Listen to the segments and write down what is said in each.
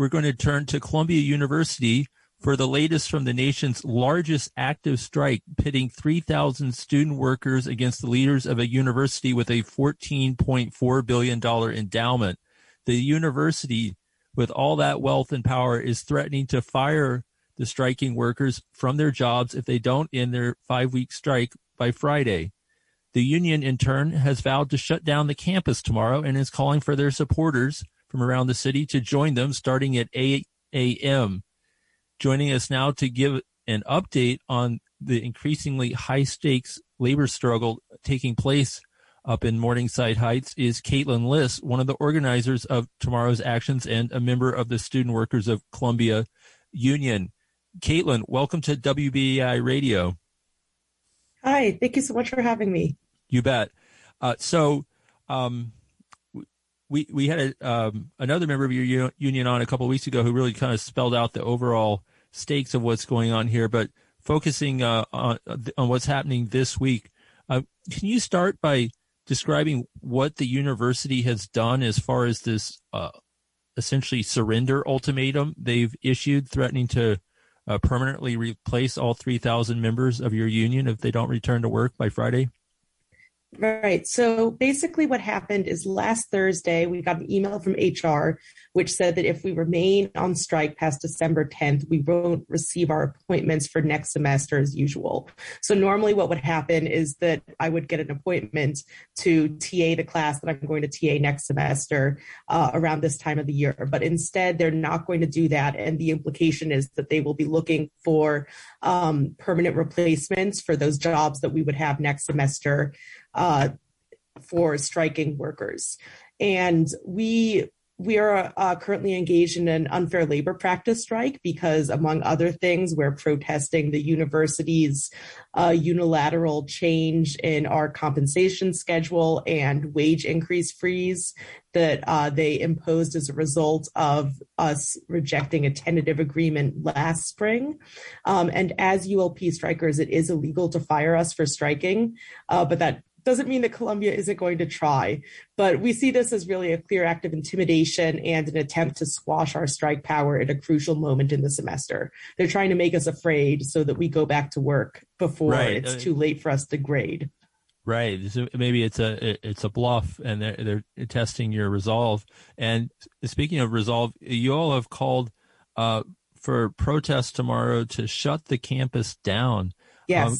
we're going to turn to Columbia University for the latest from the nation's largest active strike, pitting 3,000 student workers against the leaders of a university with a $14.4 billion endowment. The university, with all that wealth and power, is threatening to fire the striking workers from their jobs if they don't end their five week strike by Friday. The union, in turn, has vowed to shut down the campus tomorrow and is calling for their supporters from around the city to join them starting at 8 a.m. Joining us now to give an update on the increasingly high stakes labor struggle taking place up in Morningside Heights is Caitlin Liss, one of the organizers of tomorrow's actions and a member of the Student Workers of Columbia Union. Caitlin, welcome to WBAI Radio. Hi, thank you so much for having me. You bet. Uh, so, um, we we had a, um, another member of your union on a couple weeks ago who really kind of spelled out the overall stakes of what's going on here. But focusing uh, on on what's happening this week, uh, can you start by describing what the university has done as far as this uh, essentially surrender ultimatum they've issued, threatening to uh, permanently replace all 3,000 members of your union if they don't return to work by Friday? Right. So basically, what happened is last Thursday, we got an email from HR which said that if we remain on strike past December 10th, we won't receive our appointments for next semester as usual. So normally, what would happen is that I would get an appointment to TA the class that I'm going to TA next semester uh, around this time of the year. But instead, they're not going to do that. And the implication is that they will be looking for um, permanent replacements for those jobs that we would have next semester uh, for striking workers. And we we are uh, currently engaged in an unfair labor practice strike because, among other things, we're protesting the university's uh, unilateral change in our compensation schedule and wage increase freeze that uh, they imposed as a result of us rejecting a tentative agreement last spring. Um, and as ULP strikers, it is illegal to fire us for striking, uh, but that doesn't mean that Columbia isn't going to try, but we see this as really a clear act of intimidation and an attempt to squash our strike power at a crucial moment in the semester. They're trying to make us afraid so that we go back to work before right. it's uh, too late for us to grade. Right. So maybe it's a it's a bluff, and they're they're testing your resolve. And speaking of resolve, you all have called uh, for protest tomorrow to shut the campus down. Yes. Um,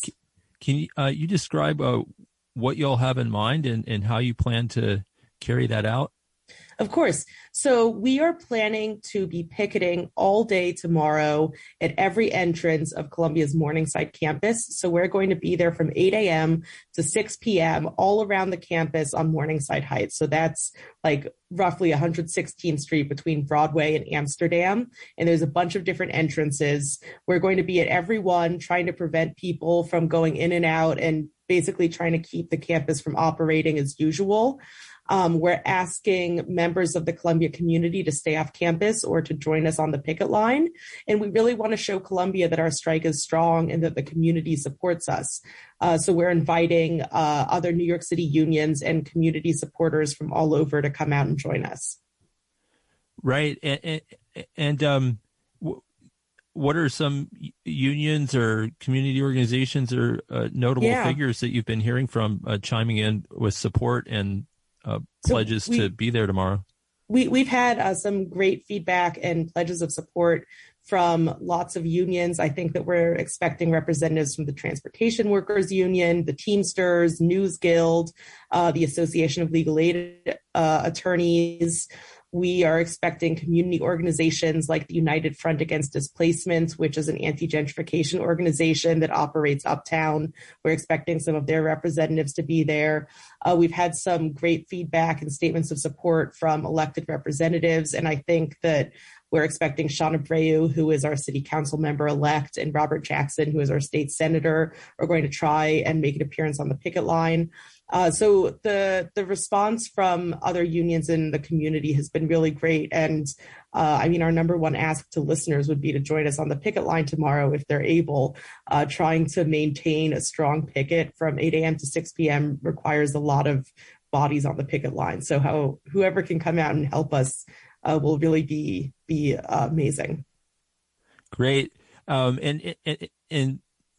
can you uh, you describe uh, what you'll have in mind and, and how you plan to carry that out? Of course. So we are planning to be picketing all day tomorrow at every entrance of Columbia's Morningside campus. So we're going to be there from 8 a.m. to 6 p.m. all around the campus on Morningside Heights. So that's like roughly 116th Street between Broadway and Amsterdam. And there's a bunch of different entrances. We're going to be at every one trying to prevent people from going in and out and basically trying to keep the campus from operating as usual. Um, we're asking members of the Columbia community to stay off campus or to join us on the picket line. And we really want to show Columbia that our strike is strong and that the community supports us. Uh, so we're inviting uh, other New York City unions and community supporters from all over to come out and join us. Right. And, and um, what are some unions or community organizations or uh, notable yeah. figures that you've been hearing from uh, chiming in with support and uh, pledges so we, to be there tomorrow? We, we've had uh, some great feedback and pledges of support from lots of unions. I think that we're expecting representatives from the Transportation Workers Union, the Teamsters, News Guild, uh, the Association of Legal Aid uh, Attorneys, we are expecting community organizations like the United Front Against Displacement, which is an anti gentrification organization that operates uptown. We're expecting some of their representatives to be there. Uh, we've had some great feedback and statements of support from elected representatives. And I think that we're expecting Shaun Abreu, who is our city council member elect, and Robert Jackson, who is our state senator, are going to try and make an appearance on the picket line. Uh, so the the response from other unions in the community has been really great, and uh, I mean, our number one ask to listeners would be to join us on the picket line tomorrow if they're able. Uh, trying to maintain a strong picket from 8 a.m. to 6 p.m. requires a lot of bodies on the picket line. So how whoever can come out and help us uh, will really be be uh, amazing. Great. Um, and, and, and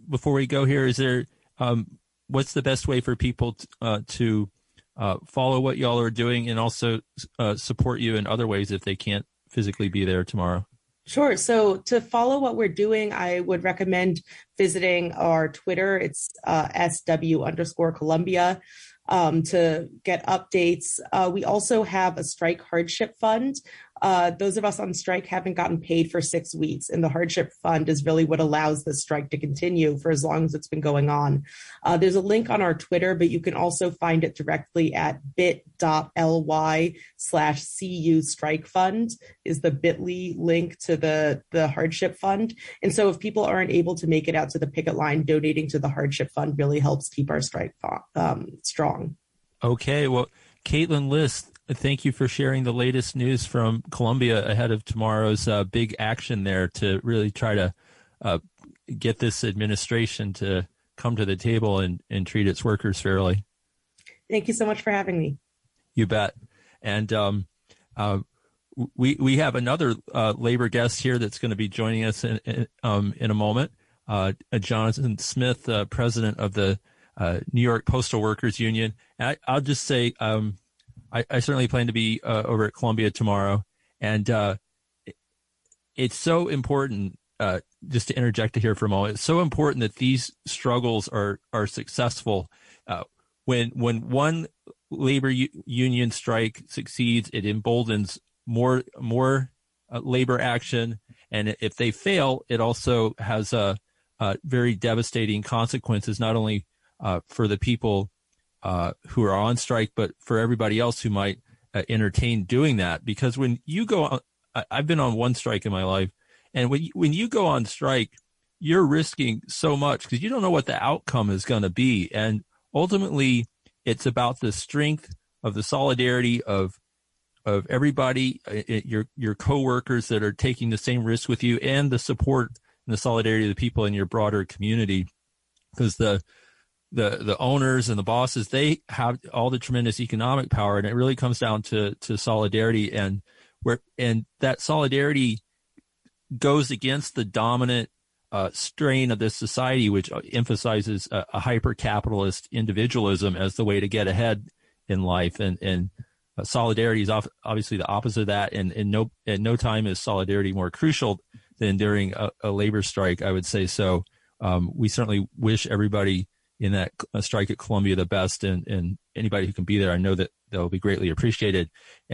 before we go here, is there um, what's the best way for people t- uh, to uh, follow what y'all are doing and also uh, support you in other ways if they can't physically be there tomorrow? Sure. So to follow what we're doing, I would recommend visiting our Twitter. It's uh, SW underscore Columbia um, to get updates. Uh, we also have a strike hardship fund. Uh, those of us on strike haven't gotten paid for six weeks, and the hardship fund is really what allows the strike to continue for as long as it's been going on. Uh, there's a link on our Twitter, but you can also find it directly at bit.ly slash CU strike fund is the bit.ly link to the, the hardship fund. And so if people aren't able to make it out to the picket line, donating to the hardship fund really helps keep our strike um, strong. Okay. Well, Caitlin List, thank you for sharing the latest news from Columbia ahead of tomorrow's uh, big action there to really try to uh, get this administration to come to the table and, and treat its workers fairly. Thank you so much for having me. You bet. And um, uh, we we have another uh, labor guest here that's going to be joining us in in, um, in a moment. Uh, Jonathan Smith, uh, president of the New York Postal Workers Union. I, will just say um, I, I, certainly plan to be uh, over at Columbia tomorrow, and uh, it's so important. Uh, just to interject here for a moment, it's so important that these struggles are are successful. Uh, when when one labor u- union strike succeeds, it emboldens more more uh, labor action, and if they fail, it also has a, very devastating consequences not only uh, for the people uh, who are on strike, but for everybody else who might uh, entertain doing that. Because when you go on, I, have been on one strike in my life, and when you, when you go on strike, you're risking so much because you don't know what the outcome is going to be, and ultimately, it's about the strength of the solidarity of of everybody, uh, your your coworkers that are taking the same risk with you, and the support and the solidarity of the people in your broader community. Because the the the owners and the bosses they have all the tremendous economic power and it really comes down to to solidarity and where and that solidarity goes against the dominant uh, strain of this society which emphasizes a, a hyper capitalist individualism as the way to get ahead in life. And and uh, solidarity is off, obviously the opposite of that and in no at no time is solidarity more crucial than during a, a labor strike i would say. So um, we certainly wish everybody in that uh, strike at Columbia the best, and, and anybody who can be there, I know that they'll be greatly appreciated.